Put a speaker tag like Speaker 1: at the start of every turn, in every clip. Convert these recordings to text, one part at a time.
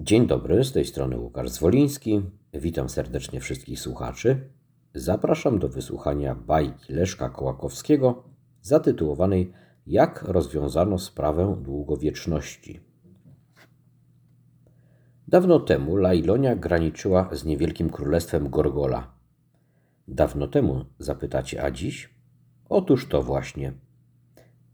Speaker 1: Dzień dobry, z tej strony Łukasz Zwoliński. Witam serdecznie wszystkich słuchaczy. Zapraszam do wysłuchania bajki Leszka Kołakowskiego zatytułowanej Jak rozwiązano sprawę długowieczności. Dawno temu Lailonia graniczyła z niewielkim królestwem Gorgola. Dawno temu, zapytacie, a dziś? Otóż to właśnie.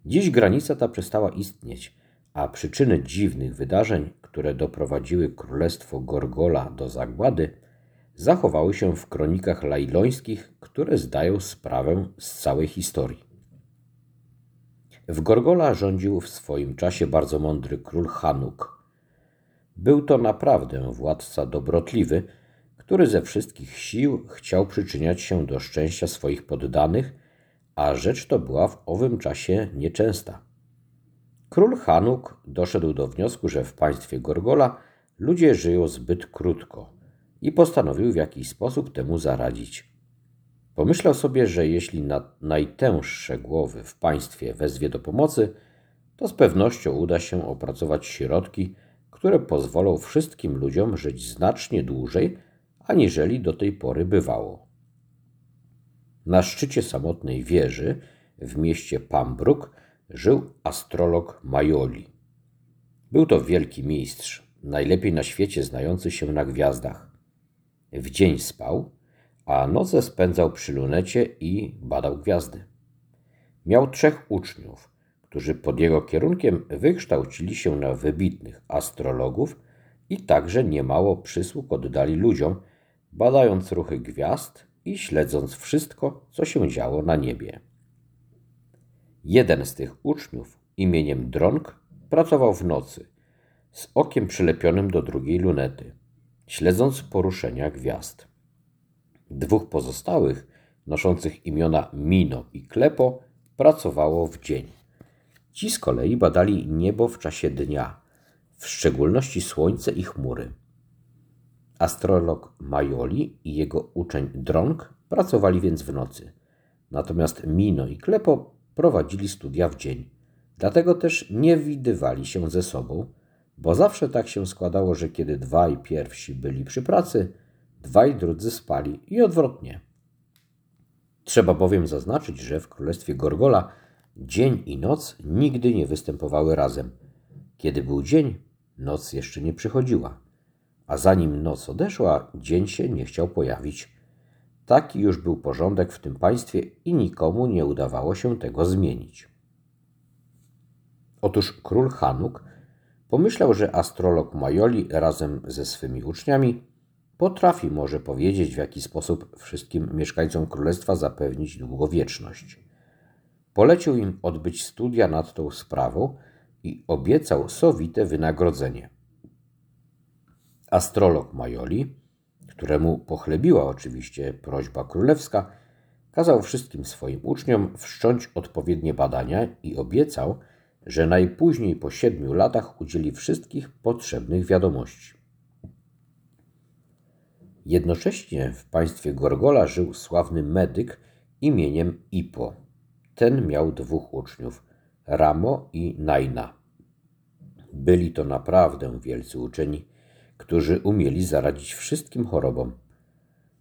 Speaker 1: Dziś granica ta przestała istnieć, a przyczyny dziwnych wydarzeń, które doprowadziły królestwo Gorgola do zagłady, zachowały się w kronikach lailońskich, które zdają sprawę z całej historii. W Gorgola rządził w swoim czasie bardzo mądry król Hanuk. Był to naprawdę władca dobrotliwy, który ze wszystkich sił chciał przyczyniać się do szczęścia swoich poddanych, a rzecz to była w owym czasie nieczęsta. Król Hanuk doszedł do wniosku, że w państwie Gorgola ludzie żyją zbyt krótko i postanowił w jakiś sposób temu zaradzić. Pomyślał sobie, że jeśli na najtęższe głowy w państwie wezwie do pomocy, to z pewnością uda się opracować środki, które pozwolą wszystkim ludziom żyć znacznie dłużej, aniżeli do tej pory bywało. Na szczycie samotnej wieży w mieście Pambruk żył astrolog Majoli. Był to wielki mistrz, najlepiej na świecie znający się na gwiazdach. W dzień spał, a noce spędzał przy lunecie i badał gwiazdy. Miał trzech uczniów, którzy pod jego kierunkiem wykształcili się na wybitnych astrologów i także niemało przysług oddali ludziom, badając ruchy gwiazd i śledząc wszystko, co się działo na niebie. Jeden z tych uczniów, imieniem Drąg, pracował w nocy, z okiem przylepionym do drugiej lunety, śledząc poruszenia gwiazd. Dwóch pozostałych, noszących imiona Mino i Klepo, pracowało w dzień. Ci z kolei badali niebo w czasie dnia, w szczególności słońce i chmury. Astrolog Majoli i jego uczeń Drąg pracowali więc w nocy, natomiast Mino i Klepo prowadzili studia w dzień. Dlatego też nie widywali się ze sobą, bo zawsze tak się składało, że kiedy dwaj pierwsi byli przy pracy, dwaj drudzy spali i odwrotnie. Trzeba bowiem zaznaczyć, że w królestwie Gorgola dzień i noc nigdy nie występowały razem. Kiedy był dzień, noc jeszcze nie przychodziła, a zanim noc odeszła, dzień się nie chciał pojawić. Taki już był porządek w tym państwie i nikomu nie udawało się tego zmienić. Otóż król Hanuk pomyślał, że astrolog Majoli razem ze swymi uczniami potrafi może powiedzieć, w jaki sposób wszystkim mieszkańcom królestwa zapewnić długowieczność. Polecił im odbyć studia nad tą sprawą i obiecał sowite wynagrodzenie. Astrolog Majoli któremu pochlebiła oczywiście prośba królewska, kazał wszystkim swoim uczniom wszcząć odpowiednie badania i obiecał, że najpóźniej po siedmiu latach udzieli wszystkich potrzebnych wiadomości. Jednocześnie w państwie Gorgola żył sławny medyk imieniem Ipo. Ten miał dwóch uczniów, Ramo i Naina. Byli to naprawdę wielcy uczeni, którzy umieli zaradzić wszystkim chorobom.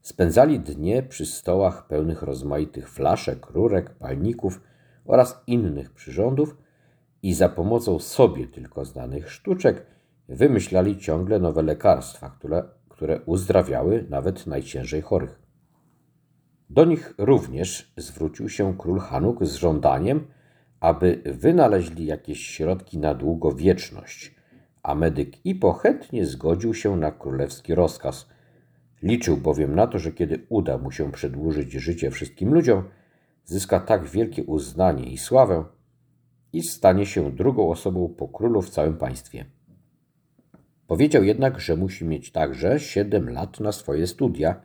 Speaker 1: Spędzali dnie przy stołach pełnych rozmaitych flaszek, rurek, palników oraz innych przyrządów i za pomocą sobie tylko znanych sztuczek wymyślali ciągle nowe lekarstwa, które, które uzdrawiały nawet najciężej chorych. Do nich również zwrócił się król Hanuk z żądaniem, aby wynaleźli jakieś środki na długowieczność – a medyk Ipo chętnie zgodził się na królewski rozkaz. Liczył bowiem na to, że kiedy uda mu się przedłużyć życie wszystkim ludziom, zyska tak wielkie uznanie i sławę i stanie się drugą osobą po królu w całym państwie. Powiedział jednak, że musi mieć także siedem lat na swoje studia,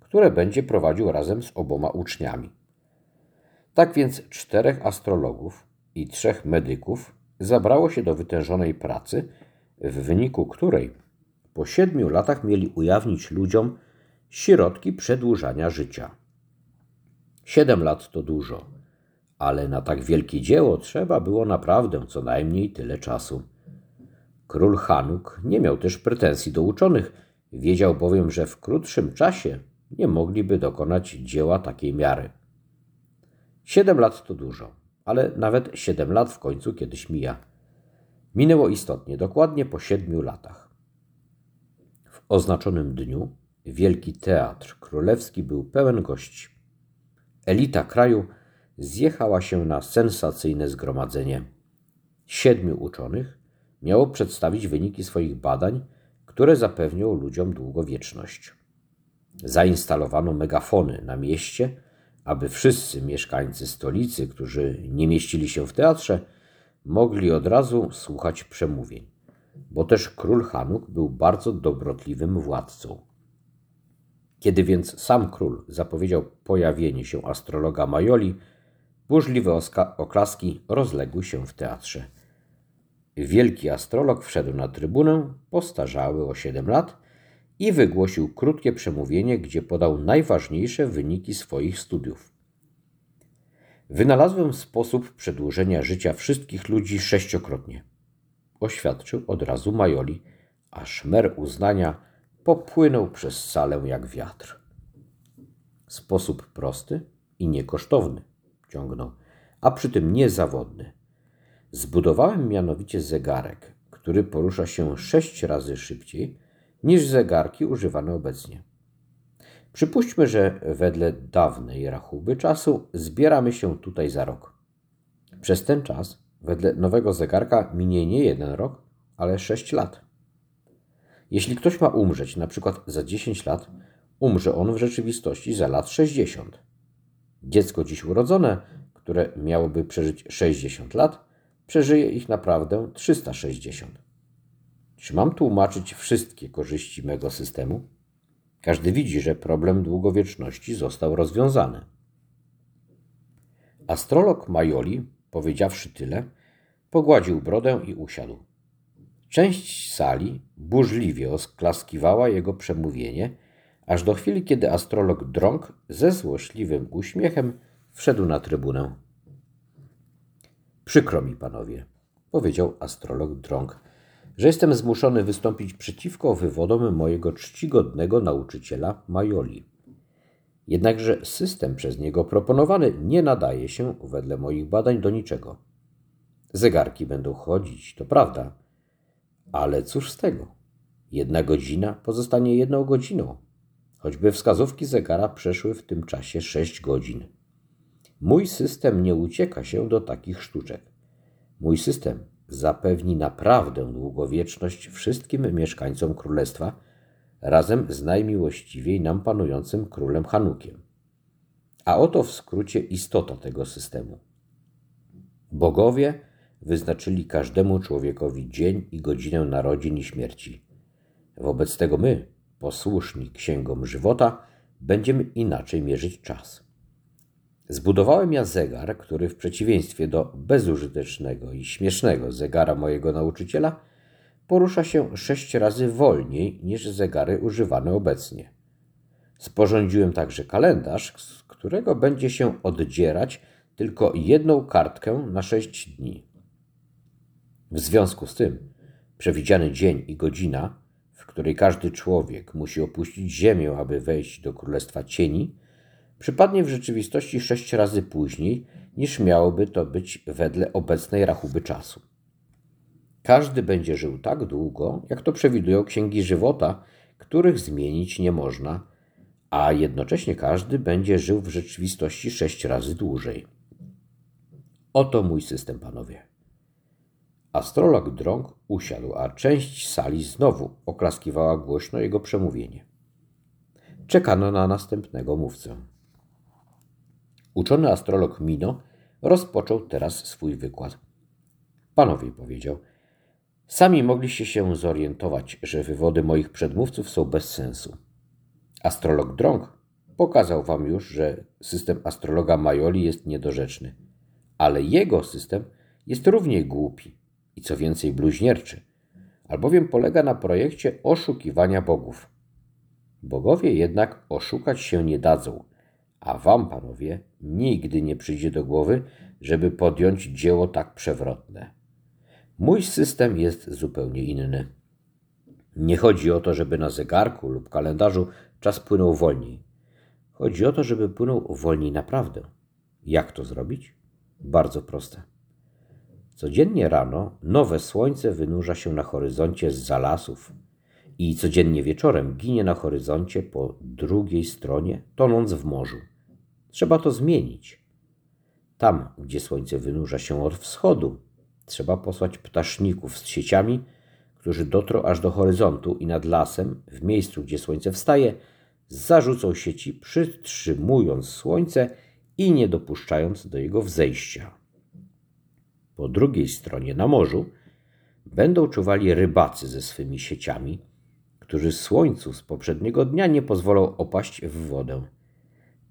Speaker 1: które będzie prowadził razem z oboma uczniami. Tak więc czterech astrologów i trzech medyków zabrało się do wytężonej pracy, w wyniku której po siedmiu latach mieli ujawnić ludziom środki przedłużania życia. Siedem lat to dużo, ale na tak wielkie dzieło trzeba było naprawdę co najmniej tyle czasu. Król Hanuk nie miał też pretensji do uczonych, wiedział bowiem, że w krótszym czasie nie mogliby dokonać dzieła takiej miary. Siedem lat to dużo, ale nawet siedem lat w końcu kiedyś mija. Minęło istotnie, dokładnie po siedmiu latach. W oznaczonym dniu Wielki Teatr Królewski był pełen gości. Elita kraju zjechała się na sensacyjne zgromadzenie. Siedmiu uczonych miało przedstawić wyniki swoich badań, które zapewnią ludziom długowieczność. Zainstalowano megafony na mieście, aby wszyscy mieszkańcy stolicy, którzy nie mieścili się w teatrze, mogli od razu słuchać przemówień, bo też król Hanuk był bardzo dobrotliwym władcą. Kiedy więc sam król zapowiedział pojawienie się astrologa Majoli, burzliwe oklaski rozległy się w teatrze. Wielki astrolog wszedł na trybunę, postarzały o siedem lat i wygłosił krótkie przemówienie, gdzie podał najważniejsze wyniki swoich studiów. Wynalazłem sposób przedłużenia życia wszystkich ludzi sześciokrotnie. Oświadczył od razu Majoli, a szmer uznania popłynął przez salę jak wiatr. Sposób prosty i niekosztowny, ciągnął, a przy tym niezawodny. Zbudowałem mianowicie zegarek, który porusza się sześć razy szybciej niż zegarki używane obecnie. Przypuśćmy, że wedle dawnej rachuby czasu zbieramy się tutaj za rok. Przez ten czas, wedle nowego zegarka, minie nie jeden rok, ale sześć lat. Jeśli ktoś ma umrzeć na przykład za 10 lat, umrze on w rzeczywistości za lat 60. Dziecko dziś urodzone, które miałoby przeżyć 60 lat, przeżyje ich naprawdę 360. Czy mam tłumaczyć wszystkie korzyści mego systemu? Każdy widzi, że problem długowieczności został rozwiązany. Astrolog Majoli, powiedziawszy tyle, pogładził brodę i usiadł. Część sali burzliwie osklaskiwała jego przemówienie, aż do chwili, kiedy astrolog Drąg ze złośliwym uśmiechem wszedł na trybunę. Przykro mi, panowie, powiedział astrolog Drąg, że jestem zmuszony wystąpić przeciwko wywodom mojego czcigodnego nauczyciela Majoli. Jednakże system przez niego proponowany nie nadaje się, wedle moich badań, do niczego. Zegarki będą chodzić, to prawda, ale cóż z tego? Jedna godzina pozostanie jedną godziną, choćby wskazówki zegara przeszły w tym czasie sześć godzin. Mój system nie ucieka się do takich sztuczek. Mój system zapewni naprawdę długowieczność wszystkim mieszkańcom królestwa razem z najmiłościwiej nam panującym królem Hanukiem. A oto w skrócie istota tego systemu. Bogowie wyznaczyli każdemu człowiekowi dzień i godzinę narodzin i śmierci. Wobec tego my, posłuszni księgom żywota, będziemy inaczej mierzyć czas. Zbudowałem ja zegar, który w przeciwieństwie do bezużytecznego i śmiesznego zegara mojego nauczyciela porusza się sześć razy wolniej niż zegary używane obecnie. Sporządziłem także kalendarz, z którego będzie się oddzierać tylko jedną kartkę na sześć dni. W związku z tym przewidziany dzień i godzina, w której każdy człowiek musi opuścić Ziemię, aby wejść do Królestwa Cieni, przypadnie w rzeczywistości sześć razy później, niż miałoby to być wedle obecnej rachuby czasu. Każdy będzie żył tak długo, jak to przewidują księgi żywota, których zmienić nie można, a jednocześnie każdy będzie żył w rzeczywistości sześć razy dłużej. Oto mój system, panowie. Astrolog drąg usiadł, a część sali znowu oklaskiwała głośno jego przemówienie. Czekano na następnego mówcę. Uczony astrolog Mino rozpoczął teraz swój wykład. Panowie, powiedział, sami mogliście się zorientować, że wywody moich przedmówców są bez sensu. Astrolog Drąg pokazał wam już, że system astrologa Majoli jest niedorzeczny, ale jego system jest równie głupi i co więcej bluźnierczy, albowiem polega na projekcie oszukiwania bogów. Bogowie jednak oszukać się nie dadzą, a wam, panowie, nigdy nie przyjdzie do głowy, żeby podjąć dzieło tak przewrotne. Mój system jest zupełnie inny. Nie chodzi o to, żeby na zegarku lub kalendarzu czas płynął wolniej. Chodzi o to, żeby płynął wolniej naprawdę. Jak to zrobić? Bardzo proste. Codziennie rano nowe słońce wynurza się na horyzoncie z zalasów i codziennie wieczorem ginie na horyzoncie po drugiej stronie, tonąc w morzu. Trzeba to zmienić. Tam, gdzie słońce wynurza się od wschodu, trzeba posłać ptaszników z sieciami, którzy dotrą aż do horyzontu i nad lasem, w miejscu, gdzie słońce wstaje, zarzucą sieci, przytrzymując słońce i nie dopuszczając do jego wzejścia. Po drugiej stronie na morzu będą czuwali rybacy ze swymi sieciami, którzy słońcu z poprzedniego dnia nie pozwolą opaść w wodę.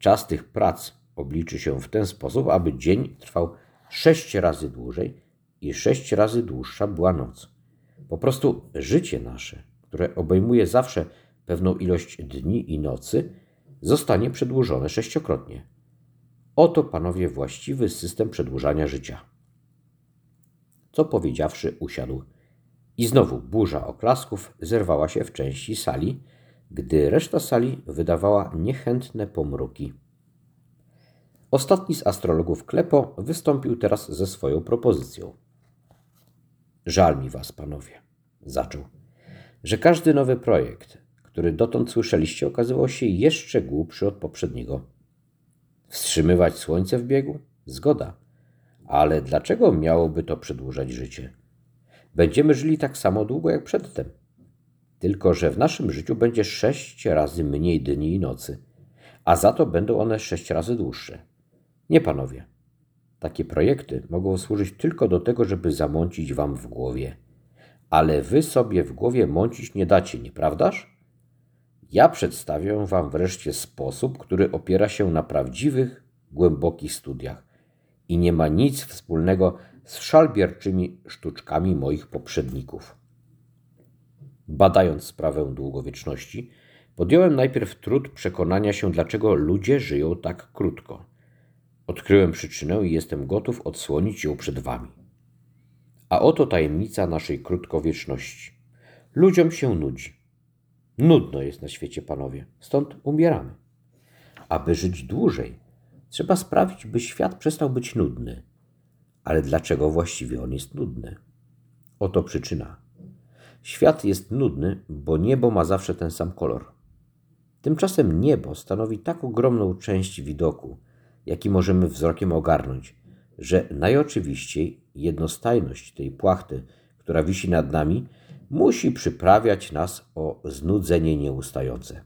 Speaker 1: Czas tych prac obliczy się w ten sposób, aby dzień trwał sześć razy dłużej i sześć razy dłuższa była noc. Po prostu życie nasze, które obejmuje zawsze pewną ilość dni i nocy, zostanie przedłużone sześciokrotnie. Oto, panowie, właściwy system przedłużania życia. Co powiedziawszy, usiadł. I znowu burza oklasków zerwała się w części sali, gdy reszta sali wydawała niechętne pomruki. Ostatni z astrologów Klepo wystąpił teraz ze swoją propozycją. Żal mi was, panowie, zaczął, że każdy nowy projekt, który dotąd słyszeliście, okazywał się jeszcze głupszy od poprzedniego. Wstrzymywać słońce w biegu? Zgoda. Ale dlaczego miałoby to przedłużać życie? Będziemy żyli tak samo długo jak przedtem. Tylko, że w naszym życiu będzie sześć razy mniej dni i nocy, a za to będą one sześć razy dłuższe. Nie, panowie. Takie projekty mogą służyć tylko do tego, żeby zamącić wam w głowie. Ale wy sobie w głowie mącić nie dacie, nieprawdaż? Ja przedstawię wam wreszcie sposób, który opiera się na prawdziwych, głębokich studiach i nie ma nic wspólnego z szalbierczymi sztuczkami moich poprzedników. Badając sprawę długowieczności, podjąłem najpierw trud przekonania się, dlaczego ludzie żyją tak krótko. Odkryłem przyczynę i jestem gotów odsłonić ją przed wami. A oto tajemnica naszej krótkowieczności. Ludziom się nudzi. Nudno jest na świecie, panowie, stąd umieramy. Aby żyć dłużej, trzeba sprawić, by świat przestał być nudny. Ale dlaczego właściwie on jest nudny? Oto przyczyna. Świat jest nudny, bo niebo ma zawsze ten sam kolor. Tymczasem niebo stanowi tak ogromną część widoku, jaki możemy wzrokiem ogarnąć, że najoczywiściej jednostajność tej płachty, która wisi nad nami, musi przyprawiać nas o znudzenie nieustające.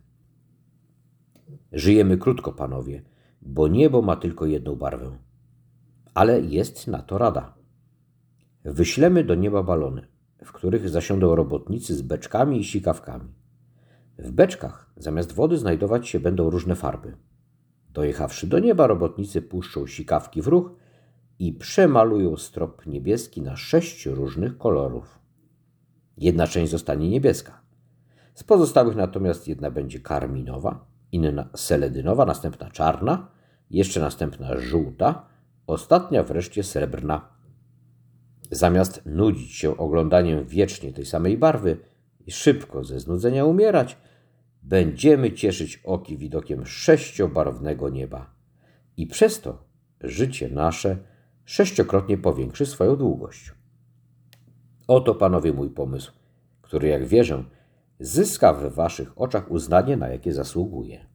Speaker 1: Żyjemy krótko, panowie, bo niebo ma tylko jedną barwę. Ale jest na to rada. Wyślemy do nieba balony, w których zasiądą robotnicy z beczkami i sikawkami. W beczkach zamiast wody znajdować się będą różne farby. Dojechawszy do nieba, robotnicy puszczą sikawki w ruch i przemalują strop niebieski na sześć różnych kolorów. Jedna część zostanie niebieska. Z pozostałych natomiast jedna będzie karminowa, inna seledynowa, następna czarna, jeszcze następna żółta, ostatnia wreszcie srebrna. Zamiast nudzić się oglądaniem wiecznie tej samej barwy i szybko ze znudzenia umierać, będziemy cieszyć oki widokiem sześciobarwnego nieba. I przez to życie nasze sześciokrotnie powiększy swoją długość. Oto, panowie, mój pomysł, który, jak wierzę, zyska w waszych oczach uznanie, na jakie zasługuje.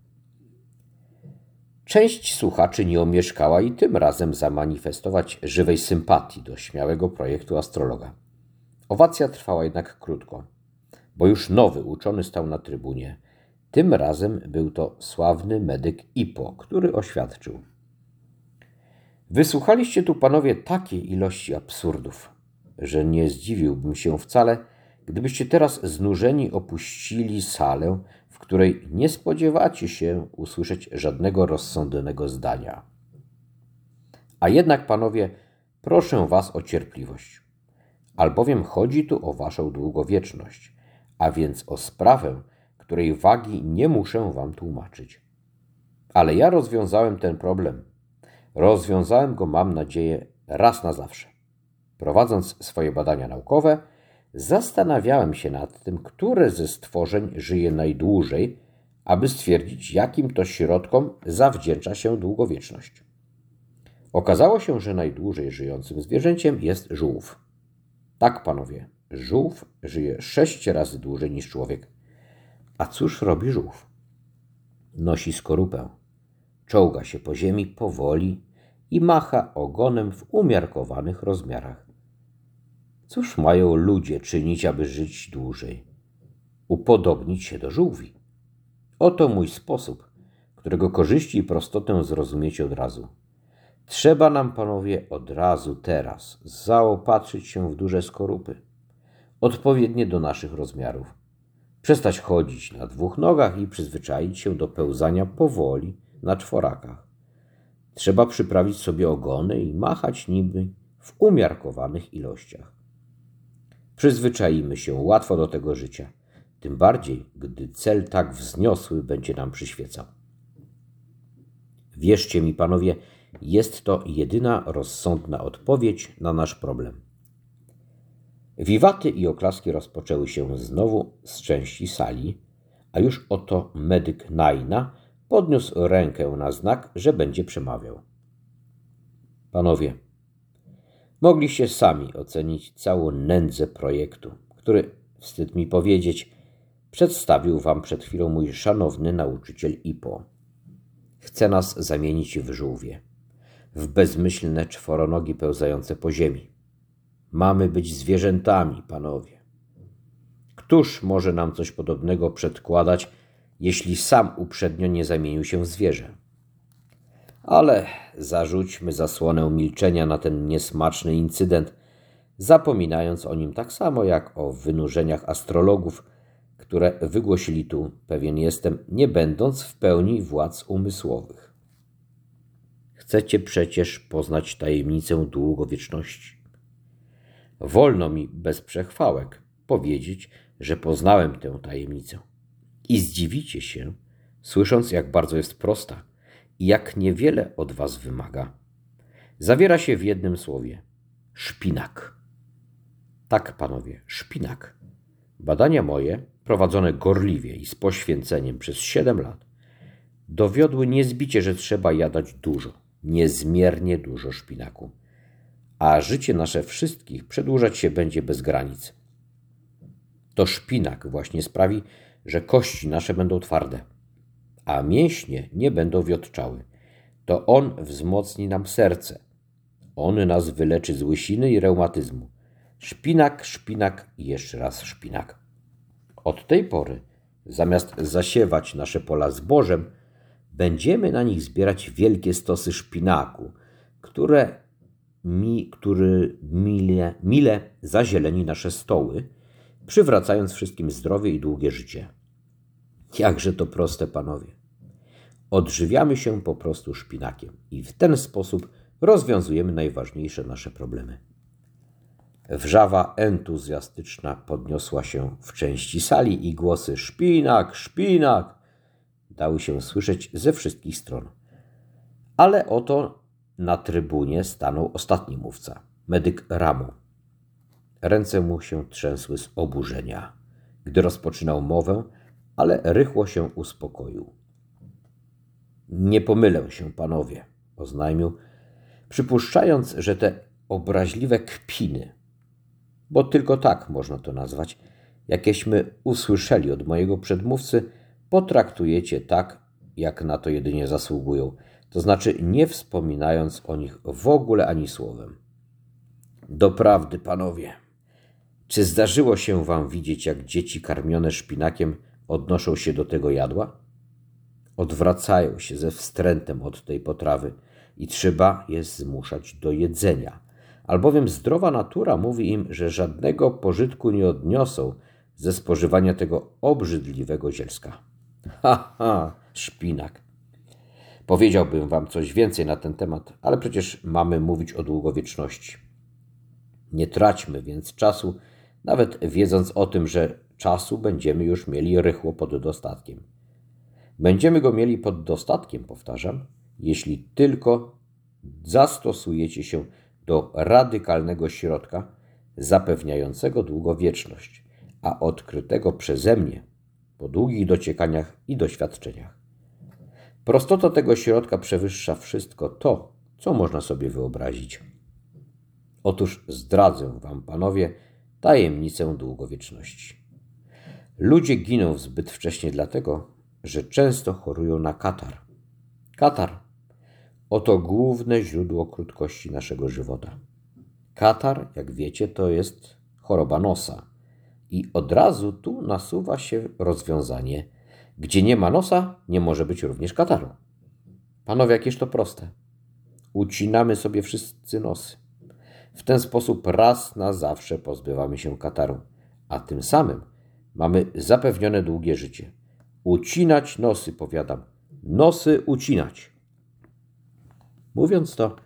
Speaker 1: Część słuchaczy nie omieszkała i tym razem zamanifestować żywej sympatii do śmiałego projektu astrologa. Owacja trwała jednak krótko, bo już nowy uczony stał na trybunie. Tym razem był to sławny medyk Ipo, który oświadczył. Wysłuchaliście tu, panowie, takiej ilości absurdów, że nie zdziwiłbym się wcale, gdybyście teraz znużeni opuścili salę której nie spodziewacie się usłyszeć żadnego rozsądnego zdania. A jednak, panowie, proszę was o cierpliwość, albowiem chodzi tu o waszą długowieczność, a więc o sprawę, której wagi nie muszę wam tłumaczyć. Ale ja rozwiązałem ten problem. Rozwiązałem go, mam nadzieję, raz na zawsze. prowadząc swoje badania naukowe, zastanawiałem się nad tym, które ze stworzeń żyje najdłużej, aby stwierdzić, jakim to środkom zawdzięcza się długowieczność. Okazało się, że najdłużej żyjącym zwierzęciem jest żółw. Tak, panowie, żółw żyje sześć razy dłużej niż człowiek. A cóż robi żółw? Nosi skorupę, czołga się po ziemi powoli i macha ogonem w umiarkowanych rozmiarach. Cóż mają ludzie czynić, aby żyć dłużej? Upodobnić się do żółwi. Oto mój sposób, którego korzyści i prostotę zrozumiecie od razu. Trzeba nam, panowie, od razu teraz zaopatrzyć się w duże skorupy, odpowiednie do naszych rozmiarów. Przestać chodzić na dwóch nogach i przyzwyczaić się do pełzania powoli na czworakach. Trzeba przyprawić sobie ogony i machać niby w umiarkowanych ilościach. Przyzwyczaimy się łatwo do tego życia, tym bardziej, gdy cel tak wzniosły będzie nam przyświecał. Wierzcie mi, panowie, jest to jedyna rozsądna odpowiedź na nasz problem. Wiwaty i oklaski rozpoczęły się znowu z części sali, a już oto medyk Najna podniósł rękę na znak, że będzie przemawiał. Panowie, mogliście sami ocenić całą nędzę projektu, który, wstyd mi powiedzieć, przedstawił wam przed chwilą mój szanowny nauczyciel IPO. Chce nas zamienić w żółwie w bezmyślne czworonogi pełzające po ziemi. Mamy być zwierzętami, panowie. Któż może nam coś podobnego przedkładać, jeśli sam uprzednio nie zamienił się w zwierzę? Ale zarzućmy zasłonę milczenia na ten niesmaczny incydent, zapominając o nim tak samo jak o wynurzeniach astrologów, które wygłosili tu, pewien jestem, nie będąc w pełni władz umysłowych. Chcecie przecież poznać tajemnicę długowieczności. Wolno mi bez przechwałek powiedzieć, że poznałem tę tajemnicę. I zdziwicie się, słysząc, jak bardzo jest prosta jak niewiele od was wymaga. Zawiera się w jednym słowie: szpinak. Tak, panowie, szpinak. Badania moje, prowadzone gorliwie i z poświęceniem przez siedem lat, dowiodły niezbicie, że trzeba jadać dużo niezmiernie dużo szpinaku, a życie nasze wszystkich przedłużać się będzie bez granic. To szpinak właśnie sprawi, że kości nasze będą twarde, a mięśnie nie będą wiotczały. To on wzmocni nam serce. On nas wyleczy z łysiny i reumatyzmu. Szpinak, szpinak i jeszcze raz szpinak. Od tej pory, zamiast zasiewać nasze pola zbożem, Będziemy na nich zbierać wielkie stosy szpinaku, które mi, który mile, mile zazieleni nasze stoły, przywracając wszystkim zdrowie i długie życie. Jakże to proste, panowie. Odżywiamy się po prostu szpinakiem i w ten sposób rozwiązujemy najważniejsze nasze problemy. Wrzawa entuzjastyczna podniosła się w części sali i głosy szpinak, szpinak dały się słyszeć ze wszystkich stron. Ale oto na trybunie stanął ostatni mówca, medyk Ramo. Ręce mu się trzęsły z oburzenia, gdy rozpoczynał mowę, ale rychło się uspokoił. Nie pomylę się, panowie, oznajmił, przypuszczając, że te obraźliwe kpiny, bo tylko tak można to nazwać, jakieśmy usłyszeli od mojego przedmówcy, potraktujecie tak, jak na to jedynie zasługują, to znaczy nie wspominając o nich w ogóle ani słowem. Doprawdy, panowie, czy zdarzyło się wam widzieć, jak dzieci karmione szpinakiem odnoszą się do tego jadła? Odwracają się ze wstrętem od tej potrawy i trzeba je zmuszać do jedzenia, albowiem zdrowa natura mówi im, że żadnego pożytku nie odniosą ze spożywania tego obrzydliwego zielska. Ha, ha, szpinak. Powiedziałbym wam coś więcej na ten temat, ale przecież mamy mówić o długowieczności. Nie traćmy więc czasu, nawet wiedząc o tym, że czasu będziemy już mieli rychło pod dostatkiem. Będziemy go mieli pod dostatkiem, powtarzam, jeśli tylko zastosujecie się do radykalnego środka zapewniającego długowieczność, a odkrytego przeze mnie po długich dociekaniach i doświadczeniach. Prostota tego środka przewyższa wszystko to, co można sobie wyobrazić. Otóż zdradzę Wam, panowie, tajemnicę długowieczności. Ludzie giną zbyt wcześnie dlatego, że często chorują na katar. Katar oto główne źródło krótkości naszego żywota. Katar, jak wiecie, to jest choroba nosa. I od razu tu nasuwa się rozwiązanie. Gdzie nie ma nosa, nie może być również kataru. Panowie, jakież to proste. Ucinamy sobie wszyscy nosy. W ten sposób raz na zawsze pozbywamy się kataru, a tym samym mamy zapewnione długie życie. Ucinać nosy, powiadam. Nosy ucinać. Mówiąc to,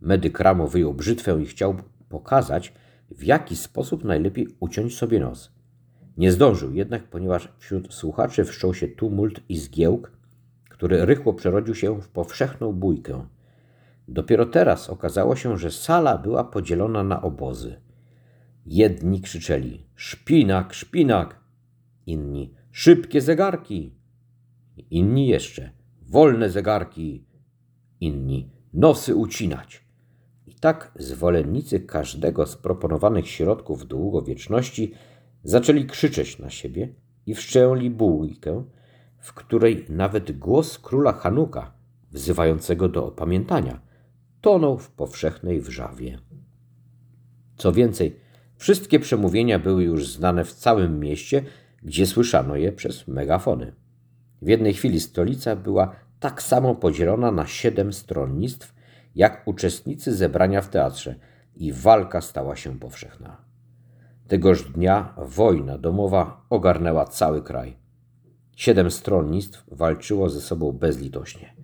Speaker 1: medyk Ramo wyjął brzytwę i chciał pokazać, w jaki sposób najlepiej uciąć sobie nos. Nie zdążył jednak, ponieważ wśród słuchaczy wszczął się tumult i zgiełk, który rychło przerodził się w powszechną bójkę. Dopiero teraz okazało się, że sala była podzielona na obozy. Jedni krzyczeli: Szpinak, szpinak! Inni: Szybkie zegarki! Inni jeszcze: Wolne zegarki! Inni: Nosy ucinać! I tak zwolennicy każdego z proponowanych środków długowieczności zaczęli krzyczeć na siebie i wszczęli bójkę, w której nawet głos króla Hanuka, wzywającego do opamiętania, tonął w powszechnej wrzawie. Co więcej, wszystkie przemówienia były już znane w całym mieście, gdzie słyszano je przez megafony. W jednej chwili stolica była tak samo podzielona na siedem stronnictw, jak uczestnicy zebrania w teatrze i walka stała się powszechna. Tegoż dnia wojna domowa ogarnęła cały kraj. Siedem stronnictw walczyło ze sobą bezlitośnie.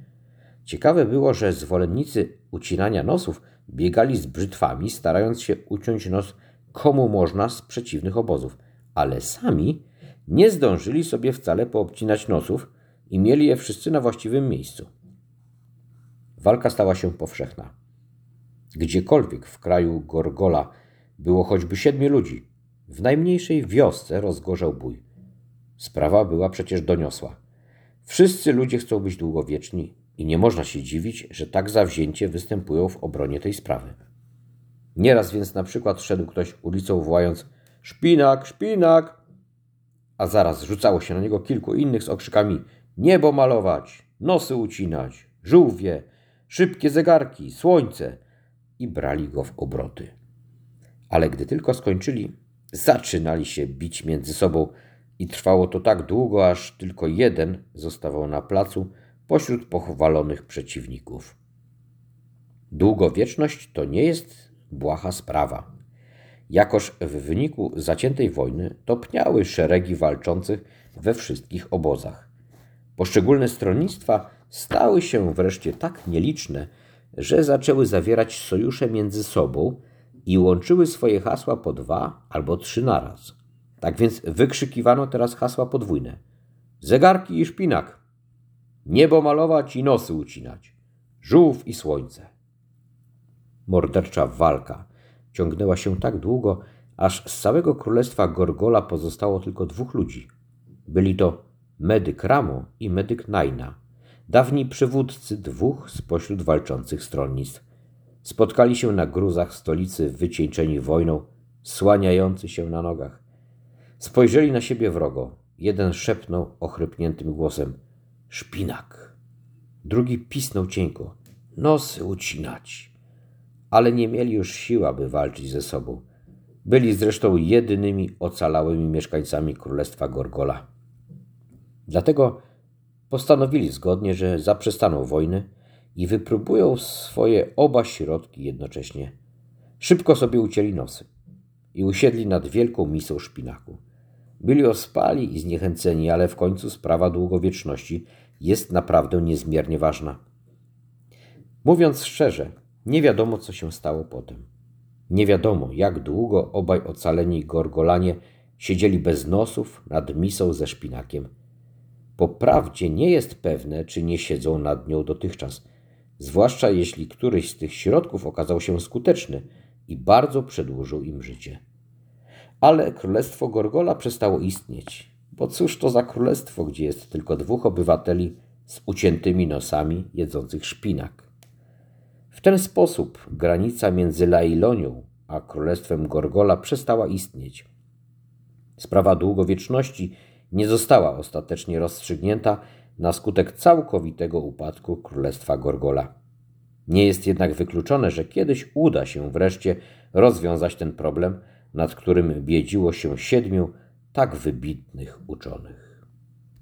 Speaker 1: Ciekawe było, że zwolennicy ucinania nosów biegali z brzytwami, starając się uciąć nos komu można z przeciwnych obozów, ale sami nie zdążyli sobie wcale poobcinać nosów i mieli je wszyscy na właściwym miejscu. Walka stała się powszechna. Gdziekolwiek w kraju Gorgola było choćby siedmiu ludzi, w najmniejszej wiosce rozgorzał bój. Sprawa była przecież doniosła. Wszyscy ludzie chcą być długowieczni i nie można się dziwić, że tak zawzięcie występują w obronie tej sprawy. Nieraz więc na przykład szedł ktoś ulicą wołając Szpinak, szpinak! A zaraz rzucało się na niego kilku innych z okrzykami Niebo malować, nosy ucinać, żółwie, szybkie zegarki, słońce i brali go w obroty. Ale gdy tylko skończyli, zaczynali się bić między sobą i trwało to tak długo, aż tylko jeden zostawał na placu pośród pochwalonych przeciwników. Długowieczność to nie jest błaha sprawa. Jakoż w wyniku zaciętej wojny topniały szeregi walczących we wszystkich obozach. Poszczególne stronnictwa stały się wreszcie tak nieliczne, że zaczęły zawierać sojusze między sobą i łączyły swoje hasła po dwa albo trzy naraz. Tak więc wykrzykiwano teraz hasła podwójne. Zegarki i szpinak. Niebo malować i nosy ucinać. Żółw i słońce. Mordercza walka ciągnęła się tak długo, aż z całego królestwa Gorgola pozostało tylko dwóch ludzi. Byli to medyk Ramo i medyk Naina, dawni przywódcy dwóch spośród walczących stronnictw. Spotkali się na gruzach stolicy wycieńczeni wojną, słaniający się na nogach. Spojrzeli na siebie wrogo. Jeden szepnął ochrypniętym głosem: Szpinak. Drugi pisnął cienko: Nosy ucinać. Ale nie mieli już sił, aby walczyć ze sobą. Byli zresztą jedynymi ocalałymi mieszkańcami królestwa Gorgola. Dlatego postanowili zgodnie, że zaprzestaną wojny i wypróbują swoje oba środki jednocześnie. Szybko sobie ucięli nosy i usiedli nad wielką misą szpinaku. Byli ospali i zniechęceni, ale w końcu sprawa długowieczności jest naprawdę niezmiernie ważna. Mówiąc szczerze, nie wiadomo, co się stało potem. Nie wiadomo, jak długo obaj ocaleni gorgolanie siedzieli bez nosów nad misą ze szpinakiem. Po prawdzie nie jest pewne, czy nie siedzą nad nią dotychczas. zwłaszcza jeśli któryś z tych środków okazał się skuteczny i bardzo przedłużył im życie. Ale królestwo Gorgola przestało istnieć, bo cóż to za królestwo, gdzie jest tylko dwóch obywateli z uciętymi nosami jedzących szpinak. Ten sposób granica między Lailonią a królestwem Gorgola przestała istnieć. Sprawa długowieczności nie została ostatecznie rozstrzygnięta na skutek całkowitego upadku królestwa Gorgola. Nie jest jednak wykluczone, że kiedyś uda się wreszcie rozwiązać ten problem, nad którym biedziło się siedmiu tak wybitnych uczonych.